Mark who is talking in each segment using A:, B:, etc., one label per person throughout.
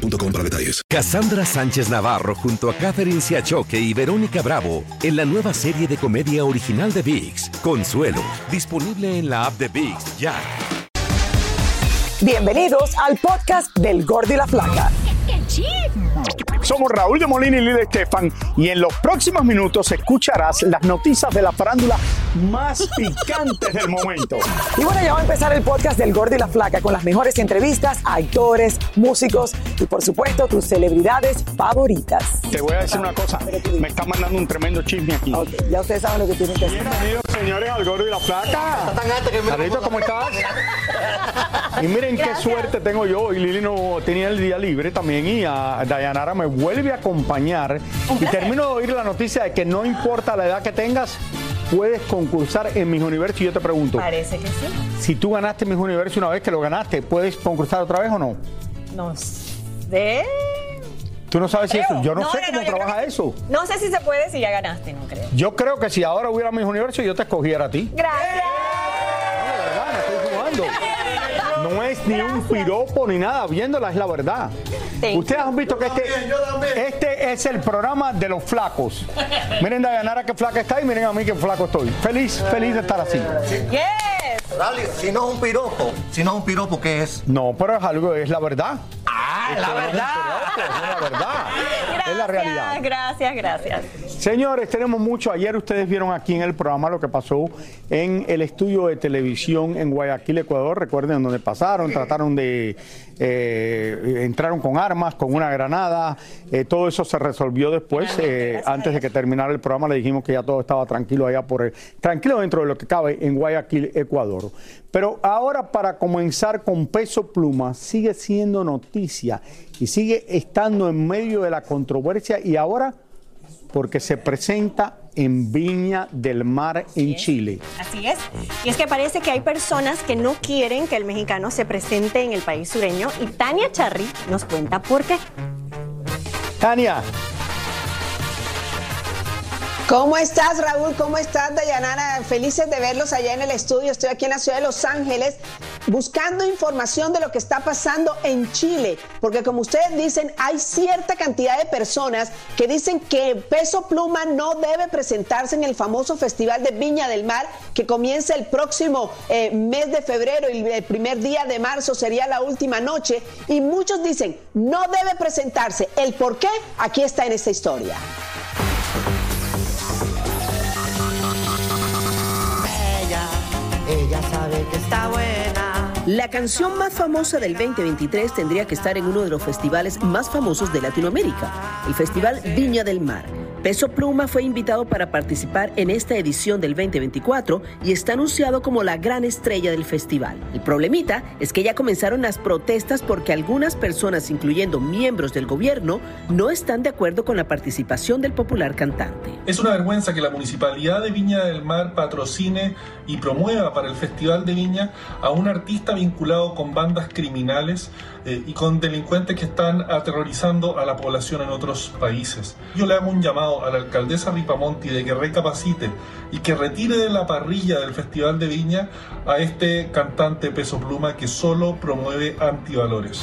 A: boostmobile.com para detalles.
B: Cassandra Sánchez Navarro junto a Catherine Siachoque y Verónica Bravo en la nueva serie de comedia original de VIX, Consuelo, disponible en la app de VIX ya.
C: Bienvenidos al podcast del Gordi y la Flaca.
D: Somos Raúl de Molina y Lidia Estefan y en los próximos minutos escucharás las noticias de la farándula más picantes del momento.
C: Y bueno, ya va a empezar el podcast del Gordo y la Flaca con las mejores entrevistas a actores, músicos y por supuesto tus celebridades favoritas.
D: Te voy a decir una cosa, me está mandando un tremendo chisme aquí.
C: Ya ustedes saben lo que tienen que hacer.
D: Bienvenidos señores al Gordo y la Flaca. Carlito, ¿cómo estás? Y miren qué suerte tengo yo. Y Lili no tenía el día libre también. Y a Dayanara me vuelve a acompañar. Y termino de oír la noticia de que no importa la edad que tengas, puedes concursar en Mis Universo. Y yo te pregunto,
E: Parece que sí.
D: si tú ganaste Mis Universo una vez que lo ganaste, ¿puedes concursar otra vez o no?
E: No sé.
D: Tú no sabes si
E: Creo.
D: eso. Yo no,
E: No,
D: sé
E: no,
D: cómo
E: no,
D: trabaja
E: que-
D: eso.
E: No sé si se puede si ya ganaste, no creo.
D: Yo creo que si ahora hubiera Mis Universo, yo te escogiera a ti.
E: Gracias.
D: De verdad, no estoy jugando. No es ni un piropo ni nada, viéndola es la verdad.
E: Thank
D: Ustedes han visto que este, este es el programa de los flacos. Miren Dayanara qué flaca está y miren a mí qué flaco estoy. Feliz, feliz de estar así.
E: Yes.
F: Dale, si no es un piropo, si no es un piropo, ¿qué es?
D: No, pero es algo, es la verdad.
F: Ah, la verdad.
D: Es la verdad. Es la realidad.
E: Gracias, gracias.
D: Señores, tenemos mucho. Ayer ustedes vieron aquí en el programa lo que pasó en el estudio de televisión en Guayaquil, Ecuador. Recuerden donde pasaron, trataron de. eh, entraron con armas, con una granada. Eh, todo eso se resolvió después. eh, antes de que terminara el programa, le dijimos que ya todo estaba tranquilo allá por el. Tranquilo dentro de lo que cabe en Guayaquil, Ecuador. Pero ahora, para comenzar con peso pluma, sigue siendo noticia y sigue estando en medio de la controversia y ahora porque se presenta en Viña del Mar en Chile.
E: Así es. Y es que parece que hay personas que no quieren que el mexicano se presente en el país sureño y Tania Charry nos cuenta por qué.
D: Tania,
G: ¿Cómo estás, Raúl? ¿Cómo estás, Dayanara? Felices de verlos allá en el estudio. Estoy aquí en la ciudad de Los Ángeles buscando información de lo que está pasando en Chile, porque como ustedes dicen, hay cierta cantidad de personas que dicen que Peso Pluma no debe presentarse en el famoso Festival de Viña del Mar que comienza el próximo eh, mes de febrero y el primer día de marzo sería la última noche. Y muchos dicen, no debe presentarse. El por qué, aquí está en esta historia.
H: La canción más famosa del 2023 tendría que estar en uno de los festivales más famosos de Latinoamérica, el Festival Viña del Mar. Peso Pluma fue invitado para participar en esta edición del 2024 y está anunciado como la gran estrella del festival. El problemita es que ya comenzaron las protestas porque algunas personas, incluyendo miembros del gobierno, no están de acuerdo con la participación del popular cantante.
I: Es una vergüenza que la Municipalidad de Viña del Mar patrocine y promueva para el Festival de Viña a un artista vinculado con bandas criminales eh, y con delincuentes que están aterrorizando a la población en otros países. Yo le hago un llamado a la alcaldesa Ripamonti de que recapacite y que retire de la parrilla del Festival de Viña a este cantante peso pluma que solo promueve antivalores.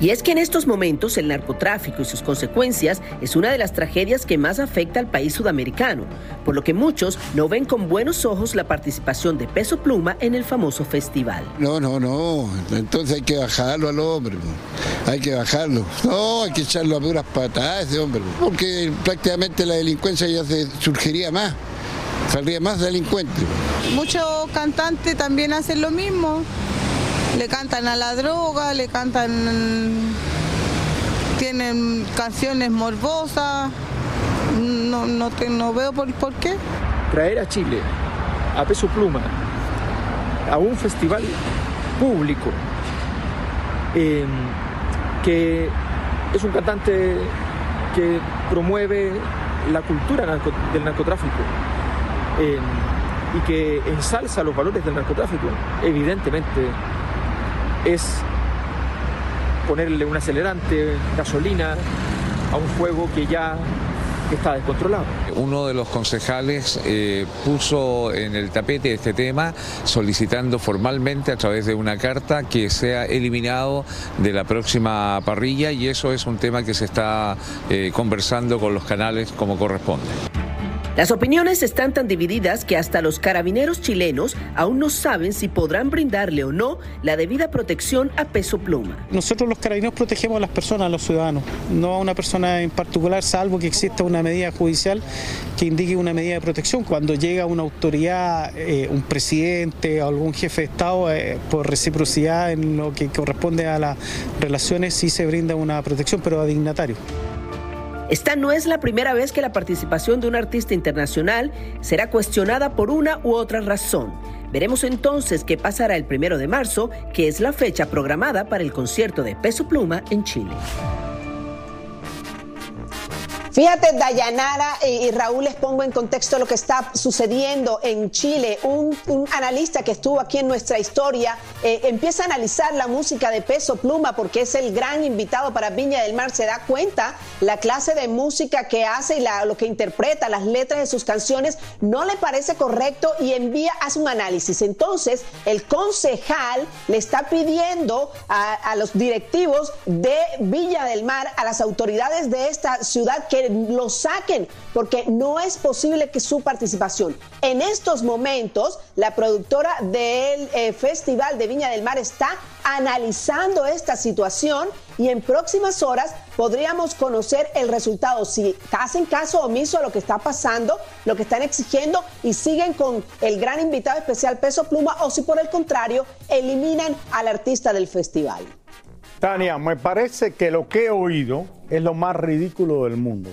H: Y es que en estos momentos el narcotráfico y sus consecuencias es una de las tragedias que más afecta al país sudamericano, por lo que muchos no ven con buenos ojos la participación de Peso Pluma en el famoso festival.
J: No, no, no. Entonces hay que bajarlo al hombre. Hay que bajarlo. No, hay que echarlo a puras patadas ese hombre. po. Porque prácticamente la delincuencia ya se surgiría más. Saldría más delincuente.
K: Muchos cantantes también hacen lo mismo. Le cantan a la droga, le cantan. tienen canciones morbosas. No, no, te- no veo por, por qué.
L: traer a Chile a peso pluma a un festival público eh, que es un cantante que promueve la cultura del narcotráfico eh, y que ensalza los valores del narcotráfico, evidentemente es ponerle un acelerante, gasolina a un juego que ya está descontrolado.
M: Uno de los concejales eh, puso en el tapete este tema solicitando formalmente a través de una carta que sea eliminado de la próxima parrilla y eso es un tema que se está eh, conversando con los canales como corresponde.
H: Las opiniones están tan divididas que hasta los carabineros chilenos aún no saben si podrán brindarle o no la debida protección a peso pluma.
N: Nosotros los carabineros protegemos a las personas, a los ciudadanos, no a una persona en particular, salvo que exista una medida judicial que indique una medida de protección. Cuando llega una autoridad, eh, un presidente o algún jefe de Estado, eh, por reciprocidad en lo que corresponde a las relaciones, sí se brinda una protección, pero a dignatarios.
H: Esta no es la primera vez que la participación de un artista internacional será cuestionada por una u otra razón. Veremos entonces qué pasará el primero de marzo, que es la fecha programada para el concierto de Peso Pluma en Chile.
G: Fíjate, Dayanara y, Raúl, les pongo en contexto lo que está sucediendo en Chile. Un, un analista que estuvo aquí en nuestra historia eh, empieza a analizar la música de Peso Pluma porque es el gran invitado para Viña del Mar. Se da cuenta la clase de música que hace y la- lo que interpreta, las letras de sus canciones, no le parece correcto y envía, hace un análisis. Entonces, el concejal le está pidiendo a, a los directivos de Villa del Mar, a las autoridades de esta ciudad que lo saquen, porque no es posible que su participación. En estos momentos, la productora del eh, Festival de Viña del Mar está analizando esta situación y en próximas horas podríamos conocer el resultado, si hacen caso omiso a lo que está pasando, lo que están exigiendo y siguen con el gran invitado especial Peso Pluma o si por el contrario eliminan al artista del festival.
D: Tania, me parece que lo que he oído es lo más ridículo del mundo.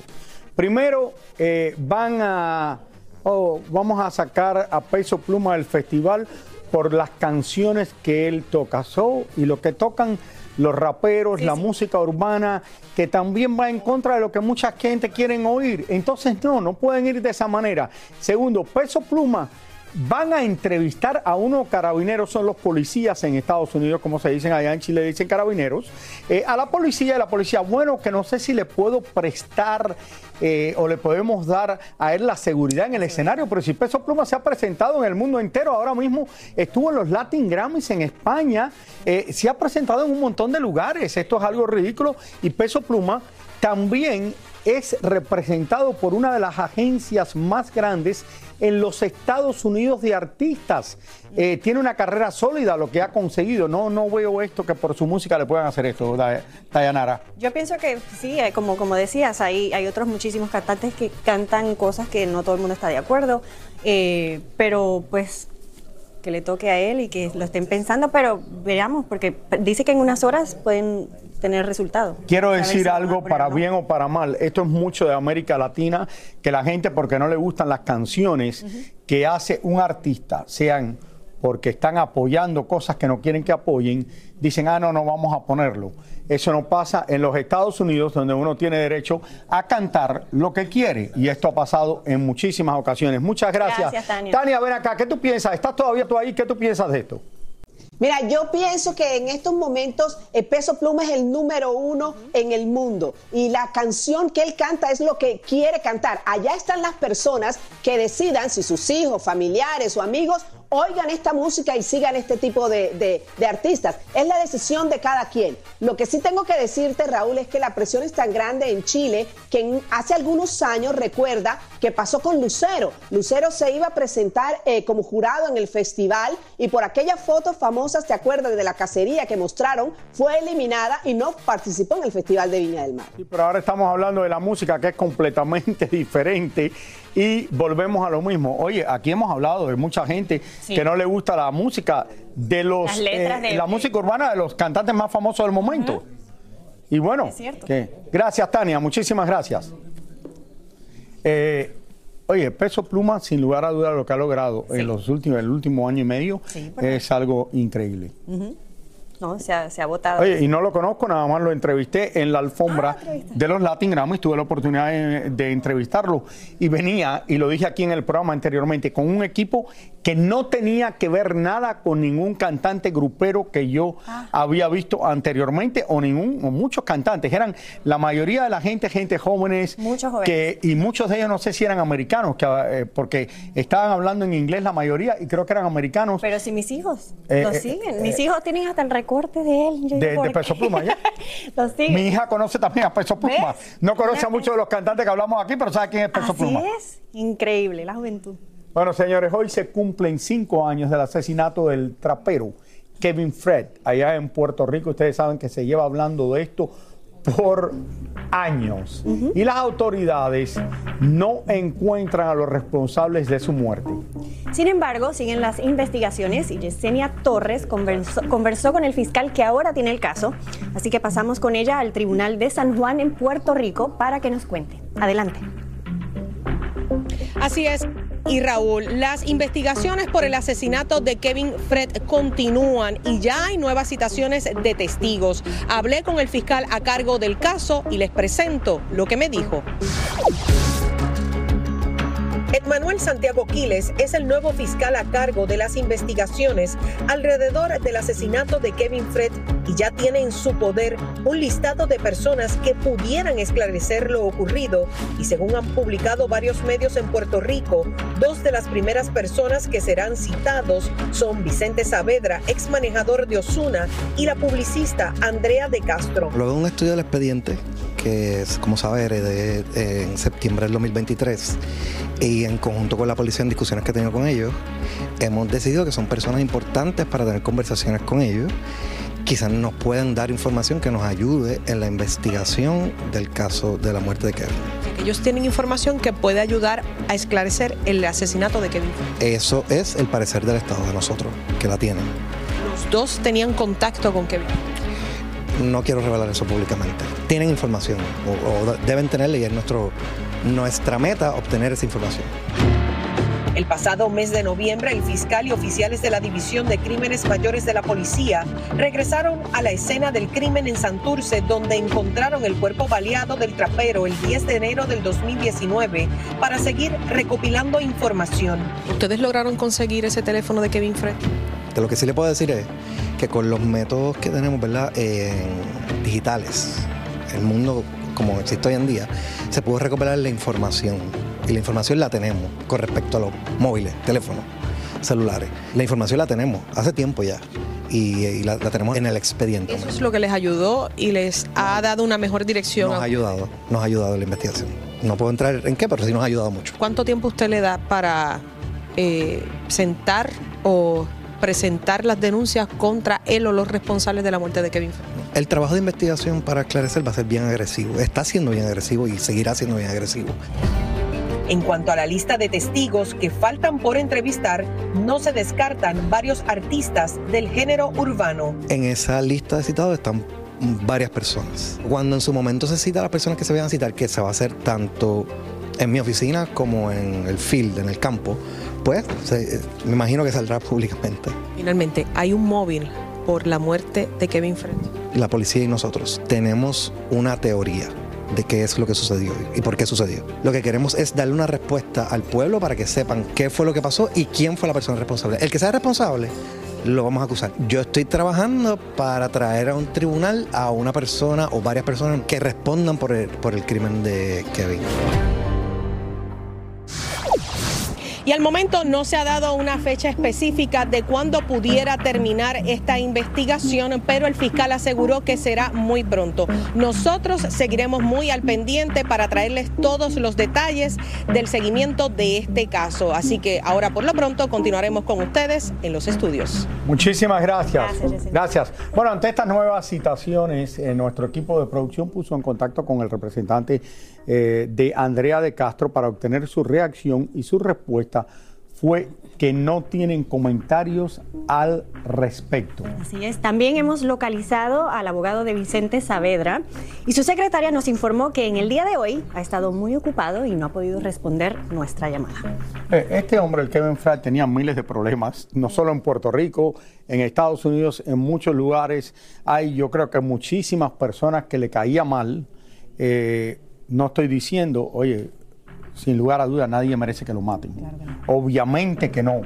D: Primero, eh, van a. oh, vamos a sacar a Peso Pluma del festival por las canciones que él toca. So, y lo que tocan los raperos, la música urbana, que también va en contra de lo que mucha gente quieren oír. Entonces, no, no pueden ir de esa manera. Segundo, Peso Pluma van a entrevistar a unos carabineros, son los policías en Estados Unidos, como se dicen allá en Chile, dicen carabineros, eh, a la policía y la policía, bueno, que no sé si le puedo prestar eh, o le podemos dar a él la seguridad en el escenario, pero si Peso Pluma se ha presentado en el mundo entero, ahora mismo estuvo en los Latin Grammys en España, eh, se ha presentado en un montón de lugares, esto es algo ridículo, y Peso Pluma también es representado por una de las agencias más grandes en los Estados Unidos de artistas. Eh, tiene una carrera sólida, lo que ha conseguido. No, no veo esto que por su música le puedan hacer esto, Day- Dayanara.
E: Yo pienso que sí, eh, como, como decías, hay, hay otros muchísimos cantantes que cantan cosas que no todo el mundo está de acuerdo, eh, pero pues que le toque a él y que lo estén pensando, pero veamos, porque dice que en unas horas pueden tener resultado.
D: Quiero
E: si
D: decir algo para bien o para mal. Esto es mucho de América Latina, que la gente, porque no le gustan las canciones que hace un artista, sean porque están apoyando cosas que no quieren que apoyen, dicen, ah, no, no vamos a ponerlo. Eso no pasa en los Estados Unidos, donde uno tiene derecho a cantar lo que quiere. Y esto ha pasado en muchísimas ocasiones. Muchas gracias.
G: Gracias, Tania.
D: Tania, ven acá, ¿qué tú piensas? ¿Estás todavía tú ahí? ¿Qué tú piensas de esto?
G: Mira, yo pienso que en estos momentos el Peso Pluma es el número uno en el mundo y la canción que él canta es lo que quiere cantar. Allá están las personas que decidan si sus hijos, familiares o amigos oigan esta música y sigan este tipo de, artistas. Es la decisión de cada quien. Lo que sí tengo que decirte, Raúl, es que la presión es tan grande en Chile que hace algunos años, recuerda, que pasó con Lucero. Lucero se iba a presentar eh, como jurado en el festival y por aquellas fotos famosas, ¿te acuerdas de la cacería que mostraron? Fue eliminada y no participó en el Festival de Viña del Mar.
D: Pero ahora estamos hablando de la música que es completamente diferente y volvemos a lo mismo. Oye, aquí hemos hablado de mucha gente
E: Sí.
D: que no le gusta la música de los
E: Las letras
D: eh,
E: de-
D: la música urbana de los cantantes más famosos del momento. Y bueno. ¿qué? gracias Tania, muchísimas gracias. Eh, oye, Peso Pluma, sin lugar a duda, lo que ha logrado en los últimos, el último año y medio
E: Sí,
D: es algo increíble.
E: ¿No? Se ha, se ha votado.
D: Oye, y no lo conozco, nada más lo entrevisté en la alfombra de los Latin Grammys, tuve la oportunidad de, de entrevistarlo y venía, y lo dije aquí en el programa anteriormente, con un equipo que no tenía que ver nada con ningún cantante grupero que yo había visto anteriormente o ningún o muchos cantantes eran la mayoría de la gente gente jóvenes
E: Muchos jóvenes.
D: que y muchos de ellos no sé si eran americanos que, eh, porque estaban hablando en inglés la mayoría y creo que eran americanos
E: Pero si mis hijos
D: Eh,
E: lo
D: eh,
E: siguen,
D: eh,
E: mis hijos tienen hasta el de él. Yo
D: de,
E: digo,
D: de
E: ¿por
D: Peso? Pluma mi hija conoce también a Peso Pluma
E: ¿Ves?
D: no conoce a muchos de los cantantes que hablamos aquí pero sabe quién es Peso
E: Así
D: Pluma
E: es, increíble, la juventud.
D: Bueno, señores, hoy se cumplen cinco años del asesinato del trapero Kevin Fred, allá en Puerto Rico. Ustedes saben que se lleva hablando de esto por años. Y las autoridades no encuentran a los responsables de su muerte.
E: Sin embargo, siguen las investigaciones y Yesenia Torres conversó, conversó con el fiscal que ahora tiene el caso. Así que pasamos con ella al Tribunal de San Juan en Puerto Rico para que nos cuente. Adelante.
O: Así es. Y Raúl, las investigaciones por el asesinato de Kevin Fred continúan y ya hay nuevas citaciones de testigos. Hablé con el fiscal a cargo del caso y les presento lo que me dijo. Edmanuel Santiago Quiles es el nuevo fiscal a cargo de las investigaciones alrededor del asesinato de Kevin Fred y ya tiene en su poder un listado de personas que pudieran esclarecer lo ocurrido y según han publicado varios medios en Puerto Rico, dos de las primeras personas que serán citados son Vicente Saavedra, ex manejador de Osuna, y la publicista Andrea de Castro.
P: Luego de un estudio del expediente, que es, como sabe, heredé eh, en septiembre del 2023, y en conjunto con la policía en discusiones que he tenido con ellos, hemos decidido que son personas importantes para tener conversaciones con ellos. Quizás nos puedan dar información que nos ayude en la investigación del caso de la muerte de Kevin.
O: Ellos tienen información que puede ayudar a esclarecer el asesinato de Kevin.
P: Eso es el parecer del Estado de nosotros, que la tienen.
O: Los dos tenían contacto con Kevin.
P: No quiero revelar eso públicamente. Tienen información o, o deben tenerla y es nuestro, nuestra meta obtener esa información.
O: El pasado mes de noviembre, el fiscal y oficiales de la División de Crímenes Mayores de la Policía regresaron a la escena del crimen en Santurce, donde encontraron el cuerpo baleado del trapero el 10 de enero del 2019 para seguir recopilando información. ¿Ustedes lograron conseguir ese teléfono de Kevin Fred?
P: De lo que sí le puedo decir es que con los métodos que tenemos, ¿verdad? Eh, digitales, el mundo como existe hoy en día, se pudo recuperar la información. Y la información la tenemos con respecto a los móviles, teléfonos, celulares. La información la tenemos hace tiempo ya. Y, y la, la tenemos en el expediente.
O: Eso es lo que les ayudó y les ha dado una mejor dirección.
P: Nos ha ayudado, nos ha ayudado la investigación. No puedo entrar en qué, pero sí nos ha ayudado mucho.
O: ¿Cuánto tiempo usted le da para eh, sentar o presentar las denuncias contra él o los responsables de la muerte de Kevin Fred?
P: El trabajo de investigación para esclarecer va a ser bien agresivo. Está siendo bien agresivo y seguirá siendo bien agresivo.
O: En cuanto a la lista de testigos que faltan por entrevistar, no se descartan varios artistas del género urbano.
P: En esa lista de citados están varias personas. Cuando en su momento se cita a las personas que se vayan a citar, que se va a hacer tanto en mi oficina como en el field, en el campo, pues se- me imagino que saldrá públicamente.
O: Finalmente, hay un móvil por la muerte de Kevin Fred.
P: La policía y nosotros tenemos una teoría de qué es lo que sucedió y por qué sucedió. Lo que queremos es darle una respuesta al pueblo para que sepan qué fue lo que pasó y quién fue la persona responsable. El que sea responsable lo vamos a acusar. Yo estoy trabajando para traer a un tribunal a una persona o varias personas que respondan por el, por el crimen de Kevin.
O: Y al momento no se ha dado una fecha específica de cuándo pudiera terminar esta investigación, pero el fiscal aseguró que será muy pronto. Nosotros seguiremos muy al pendiente para traerles todos los detalles del seguimiento de este caso. Así que ahora por lo pronto continuaremos con ustedes en los estudios.
D: Muchísimas gracias.
O: Gracias.
D: Bueno, ante estas nuevas citaciones, eh, nuestro equipo de producción puso en contacto con el representante eh, de Andrea de Castro para obtener su reacción y su respuesta fue que no tienen comentarios al respecto.
E: Así es. También hemos localizado al abogado de Vicente Saavedra y su secretaria nos informó que en el día de hoy ha estado muy ocupado y no ha podido responder nuestra llamada.
D: Eh, Este hombre, el Kevin Fry, tenía miles de problemas, no solo en Puerto Rico, en Estados Unidos, en muchos lugares. Hay, yo creo que muchísimas personas que le caía mal. Eh, no estoy diciendo, oye, sin lugar a duda, nadie merece que lo maten. Obviamente que no.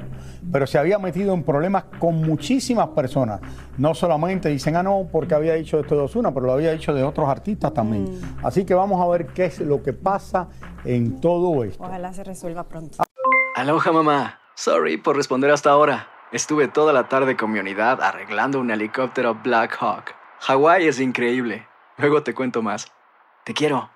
D: Pero se había metido en problemas con muchísimas personas. No solamente dicen, ah, no, porque había dicho esto de Ozuna, pero lo había dicho de otros artistas también. Así que vamos a ver qué es lo que pasa en todo esto.
E: Ojalá se resuelva pronto.
Q: Aloha mamá. Sorry por responder hasta ahora. Estuve toda la tarde con mi unidad arreglando un helicóptero Black Hawk. Hawái es increíble. Luego te cuento más. Te quiero.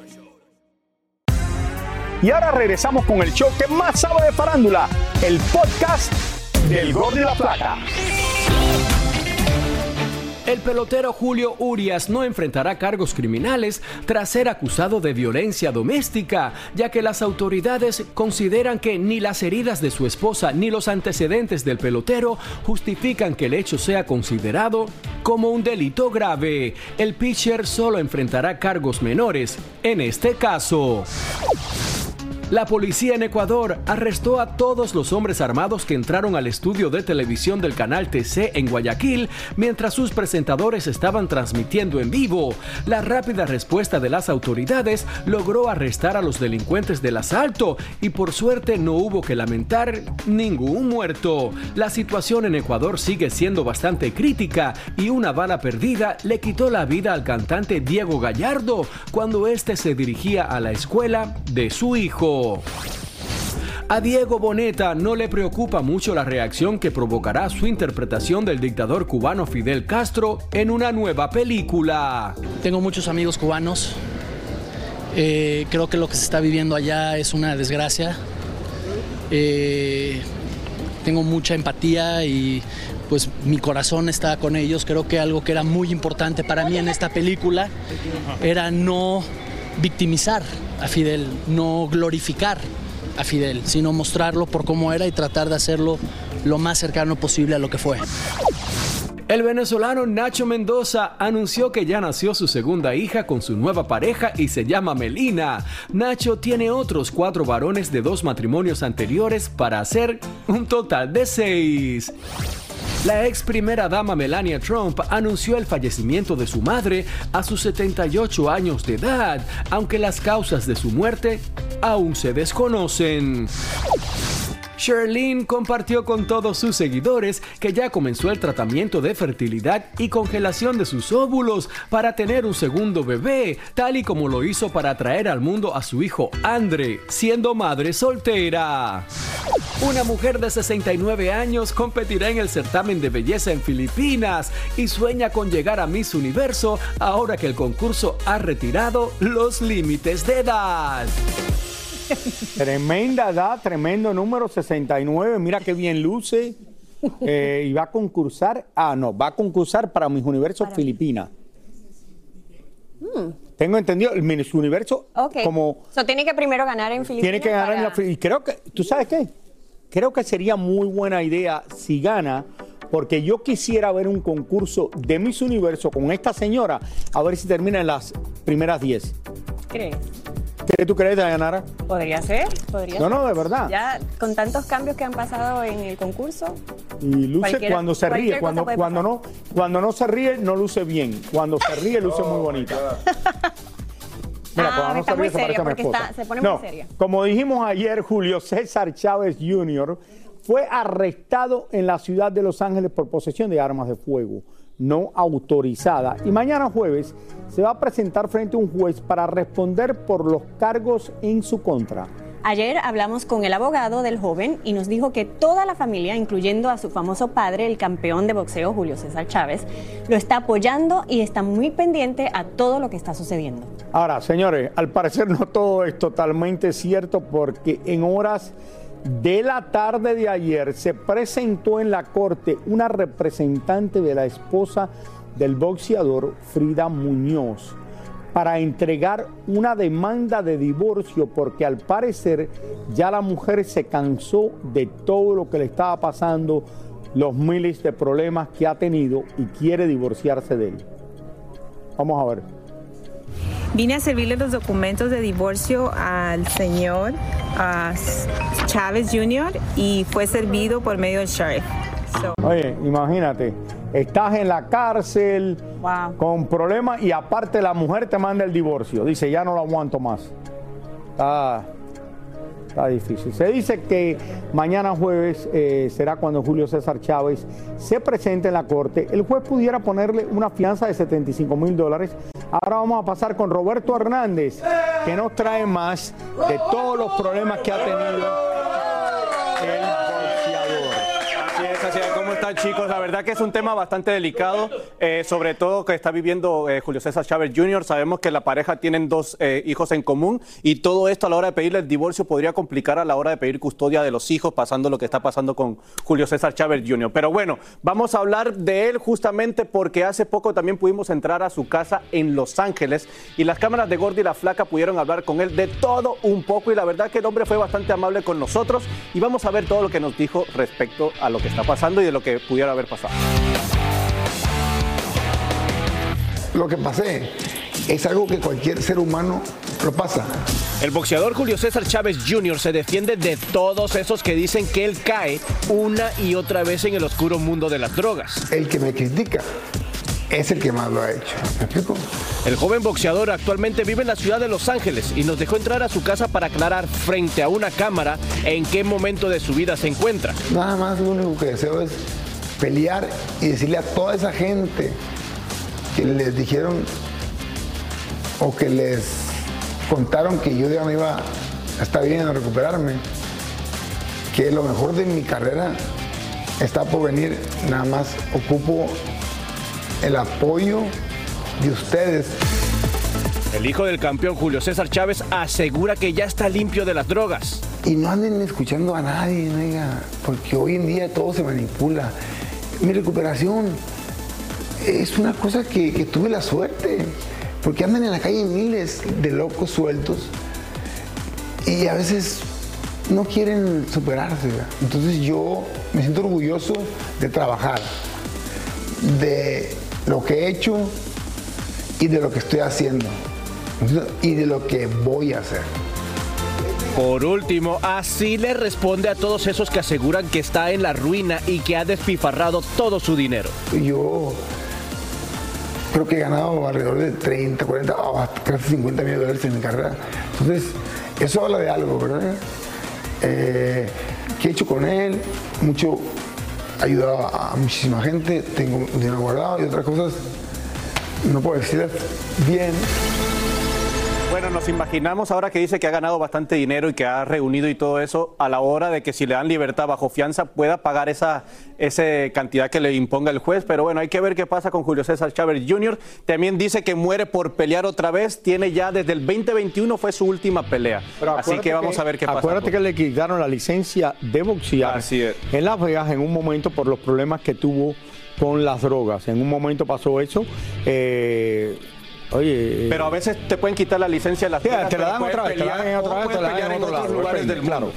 D: Y ahora regresamos con el show que más sabe de farándula, el podcast del Gol de la Plata.
R: El pelotero Julio Urias no enfrentará cargos criminales tras ser acusado de violencia doméstica, ya que las autoridades consideran que ni las heridas de su esposa ni los antecedentes del pelotero justifican que el hecho sea considerado como un delito grave. El pitcher solo enfrentará cargos menores en este caso. La policía en Ecuador arrestó a todos los hombres armados que entraron al estudio de televisión del canal TC en Guayaquil mientras sus presentadores estaban transmitiendo en vivo. La rápida respuesta de las autoridades logró arrestar a los delincuentes del asalto y por suerte no hubo que lamentar ningún muerto. La situación en Ecuador sigue siendo bastante crítica y una bala perdida le quitó la vida al cantante Diego Gallardo cuando este se dirigía a la escuela de su hijo. A Diego Boneta no le preocupa mucho la reacción que provocará su interpretación del dictador cubano Fidel Castro en una nueva película.
S: Tengo muchos amigos cubanos. Eh, creo que lo que se está viviendo allá es una desgracia. Eh, tengo mucha empatía y pues mi corazón está con ellos. Creo que algo que era muy importante para mí en esta película era no victimizar a Fidel, no glorificar a Fidel, sino mostrarlo por cómo era y tratar de hacerlo lo más cercano posible a lo que fue.
R: El venezolano Nacho Mendoza anunció que ya nació su segunda hija con su nueva pareja y se llama Melina. Nacho tiene otros cuatro varones de dos matrimonios anteriores para hacer un total de seis. La ex primera dama Melania Trump anunció el fallecimiento de su madre a sus 78 años de edad, aunque las causas de su muerte aún se desconocen. Sherlyn compartió con todos sus seguidores que ya comenzó el tratamiento de fertilidad y congelación de sus óvulos para tener un segundo bebé, tal y como lo hizo para traer al mundo a su hijo Andre, siendo madre soltera. Una mujer de 69 años competirá en el certamen de belleza en Filipinas y sueña con llegar a Miss Universo ahora que el concurso ha retirado los límites de edad.
D: Tremenda edad, tremendo número 69. Mira qué bien luce. Eh, y va a concursar. Ah, no, va a concursar para mis universos Filipinas.
E: Mm,
D: Tengo entendido, el Miss Universo
E: ok.
D: como
E: So, tiene que primero ganar en Filipinas.
D: tiene que ganar en la y creo que tú sabes qué creo que sería muy buena idea si gana porque yo quisiera ver un concurso de Miss Universo con esta señora a ver si termina en las primeras 10
E: ¿Crees?
D: ¿Qué tú crees Dayanara?
E: Podría ser, podría
D: No,
E: ser.
D: no, de verdad.
E: Ya con tantos cambios que han pasado en el concurso,
D: y luce cuando se ríe cuando, cuando no cuando no se ríe no luce bien cuando se ríe luce muy bonita Mira,
E: Ah,
D: cuando no
E: está
D: se
E: muy
D: ríe se
E: seria,
D: parece a mi
E: porque
D: esposa.
E: está- se pone muy
D: No,
E: seria.
D: Como dijimos ayer, Julio César Chávez Jr. fue arrestado en la ciudad de Los Ángeles por posesión de armas de fuego no autorizada y mañana jueves se va a presentar frente a un juez para responder por los cargos en su contra.
E: Ayer hablamos con el abogado del joven y nos dijo que toda la familia, incluyendo a su famoso padre, el campeón de boxeo Julio César Chávez, lo está apoyando y está muy pendiente a todo lo que está sucediendo.
D: Ahora, señores, al parecer no todo es totalmente cierto porque en horas de la tarde de ayer se presentó en la corte una representante de la esposa del boxeador Frida Muñoz para entregar una demanda de divorcio porque al parecer ya la mujer se cansó de todo lo que le estaba pasando, los miles de problemas que ha tenido y quiere divorciarse de él. Vamos a ver.
T: Vine a servirle los documentos de divorcio al señor ah, Chávez Jr. y fue servido por medio del sheriff. So-
D: Oye, imagínate, estás en la cárcel con problemas y aparte la mujer te manda el divorcio. Dice, ya no lo aguanto más. Está, está difícil. Se dice que mañana jueves eh, será cuando Julio César Chávez se presente en la corte. El juez pudiera ponerle una fianza de 75 mil dólares. Ahora vamos a pasar con Roberto Hernández, que nos trae más de todos los problemas que ha tenido
U: chicos? La verdad que es un tema bastante delicado, eh, sobre todo que está viviendo eh, Julio César Chávez Jr. Sabemos que la pareja tienen dos eh, hijos en común y todo esto a la hora de pedirle el divorcio podría complicar a la hora de pedir custodia de los hijos, pasando lo que está pasando con Julio César Chávez Jr. Pero bueno, vamos a hablar de él justamente porque hace poco también pudimos entrar a su casa en Los Ángeles y las cámaras de Gordy y la Flaca pudieron hablar con él de todo un poco y la verdad que el hombre fue bastante amable con nosotros y vamos a ver todo lo que nos dijo respecto a lo que está pasando y de lo que pudiera haber pasado.
V: Lo que pasé es algo que cualquier ser humano lo pasa.
W: El boxeador Julio César Chávez Jr. se defiende de todos esos que dicen que él cae una y otra vez en el oscuro mundo de las drogas.
V: El que me critica es el que más lo ha hecho. ¿Me explico?
W: El joven boxeador actualmente vive en la ciudad de Los Ángeles y nos dejó entrar a su casa para aclarar frente a una cámara en qué momento de su vida se encuentra.
V: Nada más lo único que deseo es pelear y decirle a toda esa gente que les dijeron o que les contaron que yo ya me iba a estar bien a recuperarme, que lo mejor de mi carrera está por venir, nada más ocupo el apoyo de ustedes.
W: El hijo del campeón Julio César Chávez asegura que ya está limpio de las drogas.
V: Y no anden escuchando a nadie, porque hoy en día todo se manipula. Mi recuperación es una cosa que, tuve la suerte, porque andan en la calle miles de locos sueltos y a veces no quieren superarse. Entonces yo me siento orgulloso de trabajar, de lo que he hecho y de lo que estoy haciendo y de lo que voy a hacer.
W: Por último, así le responde a todos esos que aseguran que está en la ruina y que ha despifarrado todo su dinero.
V: Yo creo que he ganado alrededor de 30, 40, o hasta casi 50 mil dólares en mi carrera. Entonces, eso habla de algo, ¿verdad? Eh, ¿Qué he hecho con él? Mucho, he a muchísima gente, tengo dinero guardado y otras cosas, no puedo decirlas bien.
U: Bueno, nos imaginamos ahora que dice que ha ganado bastante dinero y que ha reunido y todo eso, a la hora de que si le dan libertad bajo fianza pueda pagar esa, esa cantidad que le imponga el juez. Pero bueno, hay que ver qué pasa con Julio César Chávez Jr. También dice que muere por pelear otra vez. Tiene ya desde el 2021 fue su última pelea.
D: Pero
U: Así que vamos a ver qué pasa.
D: Acuérdate que le quitaron la licencia de boxear en Las Vegas en un momento por los problemas que tuvo con las drogas. En un momento pasó eso. Eh, oye.
U: Pero a veces te pueden quitar la licencia de las penas,
D: te la dan otra vez, te la dan otra vez, te la dan en
U: en otros
D: lado,
U: lugares
D: depende,
U: del mundo.
D: claro.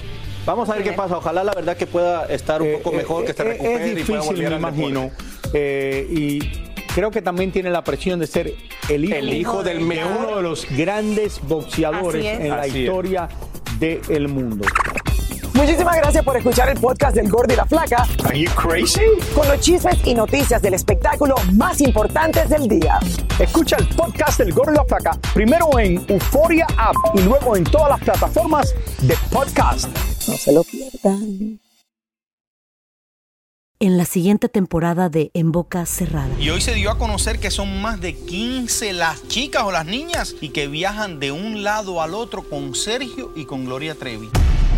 U: Vamos a ver qué pasa. Ojalá la verdad que pueda estar un poco mejor, que se
D: Eh,
U: recupere
D: es
U: y pueda
D: difícil,
U: volver
D: me imagino. Eh, y creo que también tiene la presión de ser el hijo,
U: El hijo del
D: de
U: mejor.
D: uno de los grandes boxeadores
E: Así
D: en la
U: es.
D: historia del mundo.
C: Muchísimas gracias por escuchar el podcast del Gordo y la Flaca.
X: Are you crazy?
C: Con los chismes y noticias del espectáculo más importantes del día.
X: Escucha el podcast del Gordo y la Flaca primero en Euforia App y luego en todas las plataformas de podcast.
C: No se lo pierdan.
Y: En la siguiente temporada de En Boca Cerrada.
Z: Y hoy se dio a conocer que son más de 15 las chicas o las niñas y que viajan de un lado al otro con Sergio y con Gloria Trevi.